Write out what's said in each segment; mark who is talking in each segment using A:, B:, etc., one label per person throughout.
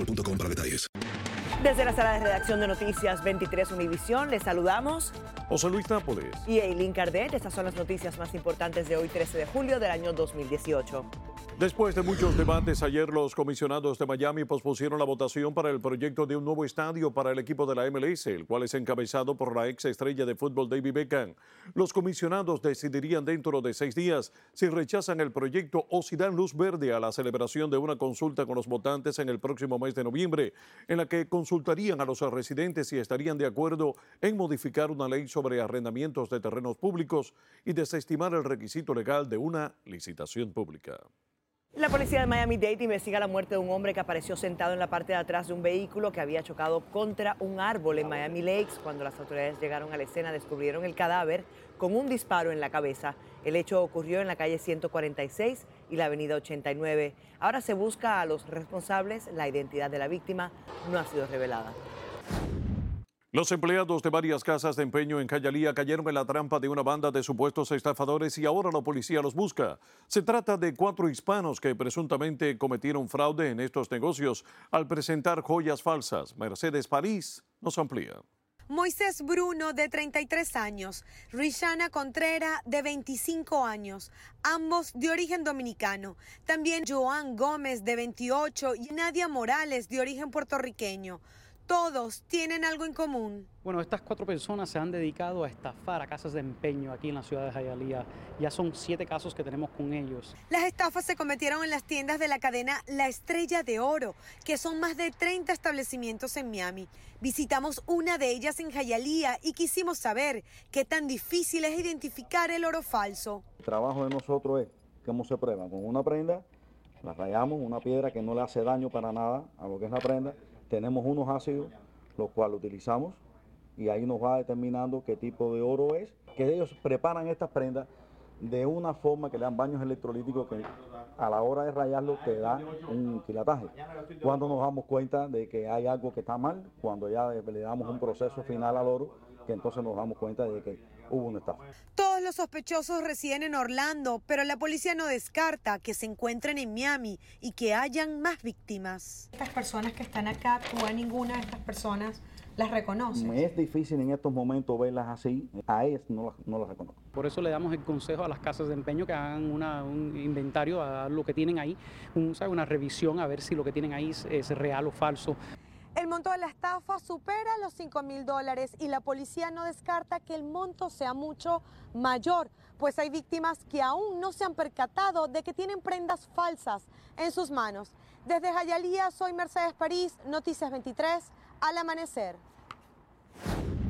A: boostmobile.com para detalles.
B: Desde la sala de redacción de Noticias 23 Univisión, les saludamos.
C: José Luis Nápoles.
B: Y Eileen Cardet, estas son las noticias más importantes de hoy, 13 de julio del año 2018.
C: Después de muchos debates, ayer los comisionados de Miami pospusieron la votación para el proyecto de un nuevo estadio para el equipo de la MLS, el cual es encabezado por la ex estrella de fútbol David Beckham. Los comisionados decidirían dentro de seis días si rechazan el proyecto o si dan luz verde a la celebración de una consulta con los votantes en el próximo mes de noviembre, en la que consultarían a los residentes si estarían de acuerdo en modificar una ley sobre arrendamientos de terrenos públicos y desestimar el requisito legal de una licitación pública.
B: La policía de Miami-Dade investiga la muerte de un hombre que apareció sentado en la parte de atrás de un vehículo que había chocado contra un árbol en Miami Lakes. Cuando las autoridades llegaron a la escena, descubrieron el cadáver con un disparo en la cabeza. El hecho ocurrió en la calle 146 y la avenida 89. Ahora se busca a los responsables. La identidad de la víctima no ha sido revelada.
C: Los empleados de varias casas de empeño en Cayalía cayeron en la trampa de una banda de supuestos estafadores y ahora la policía los busca. Se trata de cuatro hispanos que presuntamente cometieron fraude en estos negocios al presentar joyas falsas. Mercedes París nos amplía.
D: Moisés Bruno, de 33 años, Rishana Contrera, de 25 años, ambos de origen dominicano. También Joan Gómez, de 28, y Nadia Morales, de origen puertorriqueño. Todos tienen algo en común.
E: Bueno, estas cuatro personas se han dedicado a estafar a casas de empeño aquí en la ciudad de Hialeah. Ya son siete casos que tenemos con ellos.
D: Las estafas se cometieron en las tiendas de la cadena La Estrella de Oro, que son más de 30 establecimientos en Miami. Visitamos una de ellas en Hialeah y quisimos saber qué tan difícil es identificar el oro falso.
F: El trabajo de nosotros es cómo se prueba. Con una prenda, la rayamos, una piedra que no le hace daño para nada a lo que es la prenda. Tenemos unos ácidos, los cuales utilizamos y ahí nos va determinando qué tipo de oro es. Que ellos preparan estas prendas de una forma que le dan baños electrolíticos que a la hora de rayarlo te da un quilataje. Cuando nos damos cuenta de que hay algo que está mal, cuando ya le damos un proceso final al oro, que entonces nos damos cuenta de que hubo una estafa.
D: Todos los sospechosos residen en Orlando, pero la policía no descarta que se encuentren en Miami y que hayan más víctimas.
G: Estas personas que están acá, tú a ninguna de estas personas las reconoces.
F: Es difícil en estos momentos verlas así, a ellas no las, no las reconozco.
E: Por eso le damos el consejo a las casas de empeño que hagan una- un inventario a lo que tienen ahí, un- una revisión a ver si lo que tienen ahí es, es real o falso.
D: El monto de la estafa supera los 5 mil dólares y la policía no descarta que el monto sea mucho mayor, pues hay víctimas que aún no se han percatado de que tienen prendas falsas en sus manos. Desde Jayalía, soy Mercedes París, Noticias 23, al amanecer.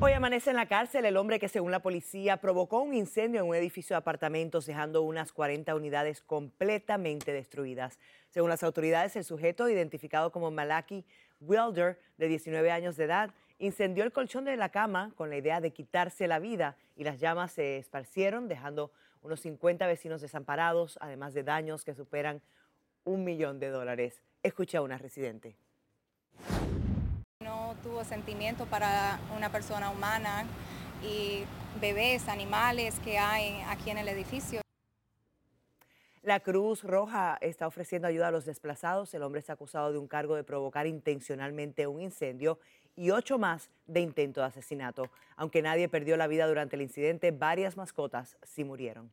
B: Hoy amanece en la cárcel el hombre que, según la policía, provocó un incendio en un edificio de apartamentos, dejando unas 40 unidades completamente destruidas. Según las autoridades, el sujeto, identificado como Malaki Wilder, de 19 años de edad, incendió el colchón de la cama con la idea de quitarse la vida y las llamas se esparcieron, dejando unos 50 vecinos desamparados, además de daños que superan un millón de dólares. Escucha a una residente.
H: No tuvo sentimiento para una persona humana y bebés, animales que hay aquí en el edificio.
B: La Cruz Roja está ofreciendo ayuda a los desplazados. El hombre está acusado de un cargo de provocar intencionalmente un incendio y ocho más de intento de asesinato. Aunque nadie perdió la vida durante el incidente, varias mascotas sí murieron.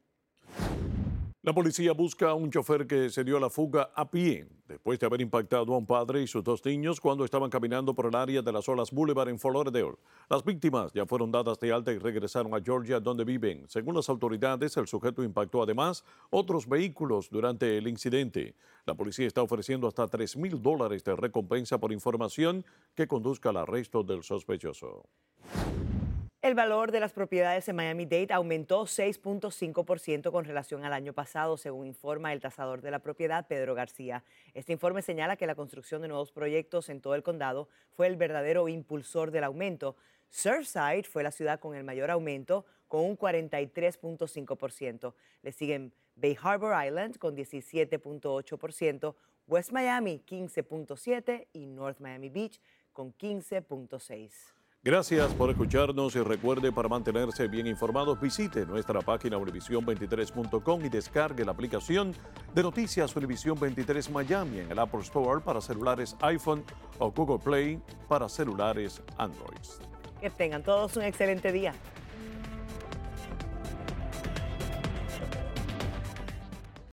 C: La policía busca a un chofer que se dio a la fuga a pie después de haber impactado a un padre y sus dos niños cuando estaban caminando por el área de las Olas Boulevard en Fort Lauderdale. Las víctimas ya fueron dadas de alta y regresaron a Georgia donde viven. Según las autoridades, el sujeto impactó además otros vehículos durante el incidente. La policía está ofreciendo hasta 3 mil dólares de recompensa por información que conduzca al arresto del sospechoso.
B: El valor de las propiedades en Miami-Dade aumentó 6.5% con relación al año pasado, según informa el tasador de la propiedad, Pedro García. Este informe señala que la construcción de nuevos proyectos en todo el condado fue el verdadero impulsor del aumento. Surfside fue la ciudad con el mayor aumento, con un 43.5%. Le siguen Bay Harbor Island con 17.8%, West Miami 15.7% y North Miami Beach con 15.6%.
C: Gracias por escucharnos y recuerde para mantenerse bien informados visite nuestra página univision23.com y descargue la aplicación de Noticias Univision 23 Miami en el Apple Store para celulares iPhone o Google Play para celulares Android.
B: Que tengan todos un excelente día.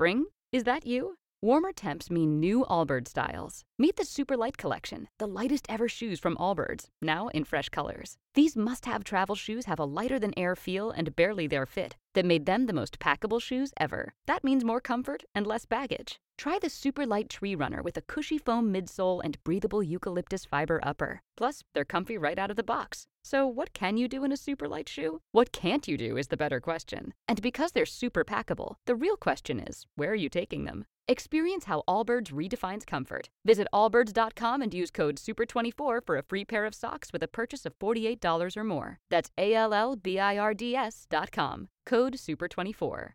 I: Spring? Is that you? Warmer temps mean new Allbirds styles. Meet the Super Light Collection, the lightest ever shoes from Allbirds, now in fresh colors. These must have travel shoes have a lighter than air feel and barely their fit that made them the most packable shoes ever. That means more comfort and less baggage. Try the super light tree runner with a cushy foam midsole and breathable eucalyptus fiber upper. Plus, they're comfy right out of the box. So, what can you do in a super light shoe? What can't you do is the better question. And because they're super packable, the real question is where are you taking them? Experience how Allbirds redefines comfort. Visit allbirds.com and use code SUPER24 for a free pair of socks with a purchase of $48 or more. That's A L L B I R D S.com. Code SUPER24.